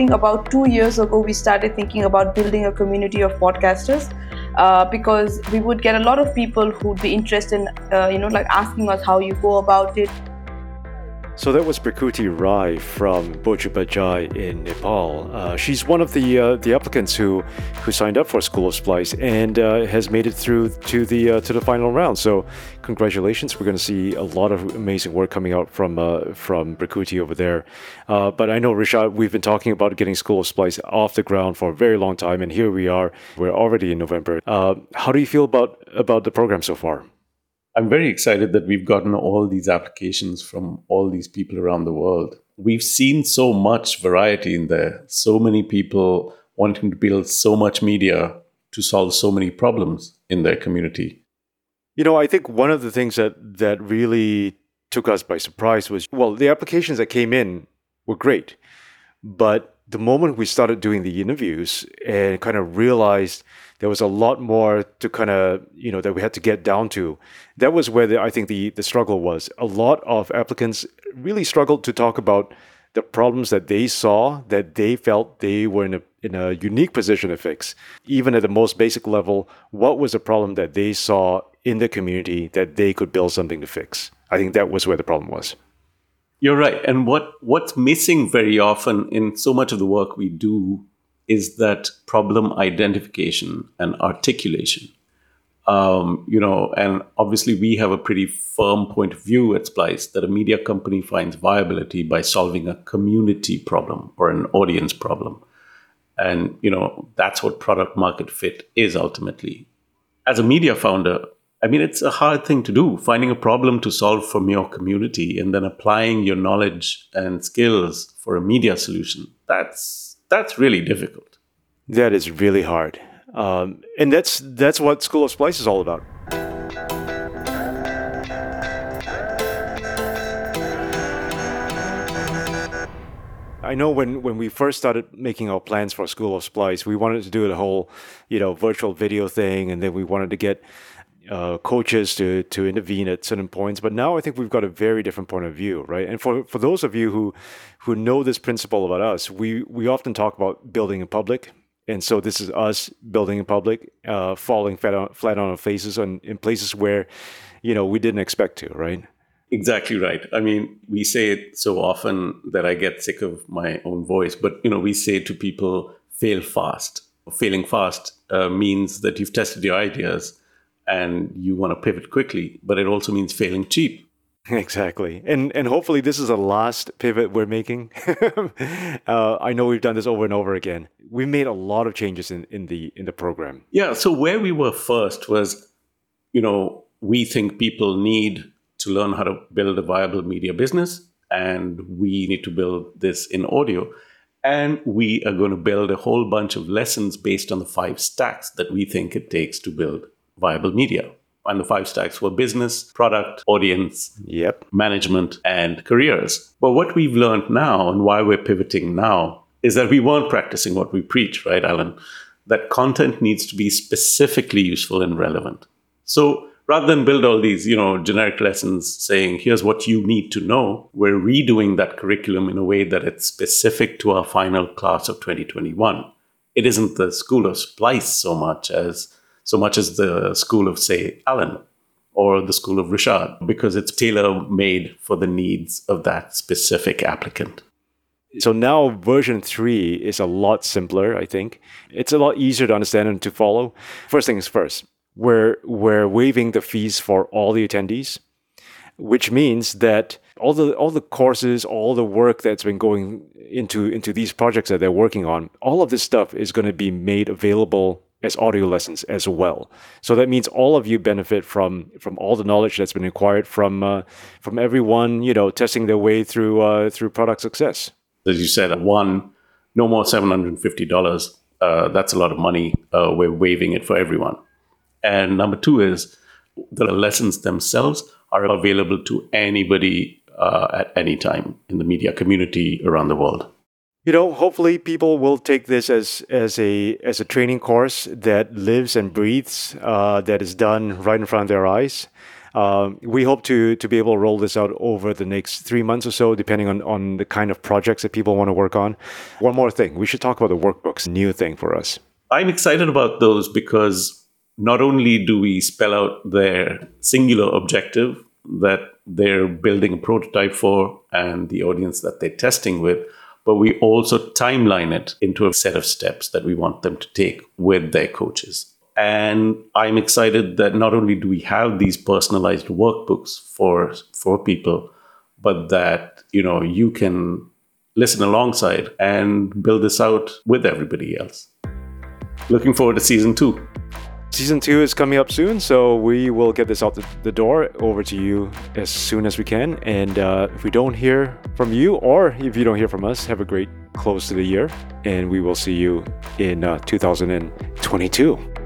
think about two years ago, we started thinking about building a community of podcasters. Uh, because we would get a lot of people who'd be interested in, uh, you know, like asking us how you go about it, so that was Prakuti Rai from Bojibajai in Nepal. Uh, she's one of the uh, the applicants who who signed up for School of Splice and uh, has made it through to the uh, to the final round. So congratulations! We're going to see a lot of amazing work coming out from uh, from Prakuti over there. Uh, but I know Rishad, we've been talking about getting School of Splice off the ground for a very long time, and here we are. We're already in November. how do you feel about about the program so far? I'm very excited that we've gotten all these applications from all these people around the world. We've seen so much variety in there, so many people wanting to build so much media to solve so many problems in their community. You know, I think one of the things that that really took us by surprise was well, the applications that came in were great, but the moment we started doing the interviews and kind of realized there was a lot more to kind of you know that we had to get down to. That was where the, i think the the struggle was. A lot of applicants really struggled to talk about the problems that they saw that they felt they were in a in a unique position to fix. Even at the most basic level what was a problem that they saw in the community that they could build something to fix? I think that was where the problem was. You're right. And what what's missing very often in so much of the work we do is that problem identification and articulation. Um, you know, and obviously we have a pretty firm point of view at Splice that a media company finds viability by solving a community problem or an audience problem. And, you know, that's what product market fit is ultimately. As a media founder, I mean, it's a hard thing to do, finding a problem to solve from your community and then applying your knowledge and skills for a media solution. That's that's really difficult. That is really hard, um, and that's that's what School of Splice is all about. I know when, when we first started making our plans for School of Splice, we wanted to do the whole, you know, virtual video thing, and then we wanted to get uh, coaches to to intervene at certain points. But now I think we've got a very different point of view, right? And for for those of you who who know this principle about us, we we often talk about building in public. And so this is us building in public, uh, falling flat on, flat on our faces on, in places where, you know, we didn't expect to, right? Exactly right. I mean, we say it so often that I get sick of my own voice. But you know, we say to people, fail fast. Failing fast uh, means that you've tested your ideas and you want to pivot quickly, but it also means failing cheap. Exactly, and and hopefully this is the last pivot we're making. uh, I know we've done this over and over again. We've made a lot of changes in, in the in the program. Yeah. So where we were first was, you know, we think people need to learn how to build a viable media business, and we need to build this in audio. And we are going to build a whole bunch of lessons based on the five stacks that we think it takes to build viable media. And the five stacks were business, product, audience, yep. management, and careers. But what we've learned now and why we're pivoting now is that we weren't practicing what we preach, right, Alan? That content needs to be specifically useful and relevant. So rather than build all these, you know, generic lessons saying, here's what you need to know, we're redoing that curriculum in a way that it's specific to our final class of 2021. It isn't the school of splice so much as so much as the school of, say, Alan or the school of Rishad, because it's tailor made for the needs of that specific applicant. So now version three is a lot simpler, I think. It's a lot easier to understand and to follow. First things first, we're, we're waiving the fees for all the attendees, which means that all the all the courses, all the work that's been going into into these projects that they're working on, all of this stuff is going to be made available as audio lessons as well. So that means all of you benefit from from all the knowledge that's been acquired from uh, from everyone, you know, testing their way through uh, through product success. As you said, one, no more seven hundred and fifty dollars. Uh, that's a lot of money. Uh, we're waiving it for everyone. And number two is the lessons themselves are available to anybody uh, at any time in the media community around the world you know hopefully people will take this as as a as a training course that lives and breathes uh, that is done right in front of their eyes Um, we hope to to be able to roll this out over the next three months or so, depending on on the kind of projects that people want to work on. One more thing, we should talk about the workbooks. New thing for us. I'm excited about those because not only do we spell out their singular objective that they're building a prototype for and the audience that they're testing with, but we also timeline it into a set of steps that we want them to take with their coaches. And I'm excited that not only do we have these personalized workbooks for for people, but that you know you can listen alongside and build this out with everybody else. Looking forward to season two. Season two is coming up soon, so we will get this out the door over to you as soon as we can. And uh, if we don't hear from you, or if you don't hear from us, have a great close to the year, and we will see you in uh, 2022.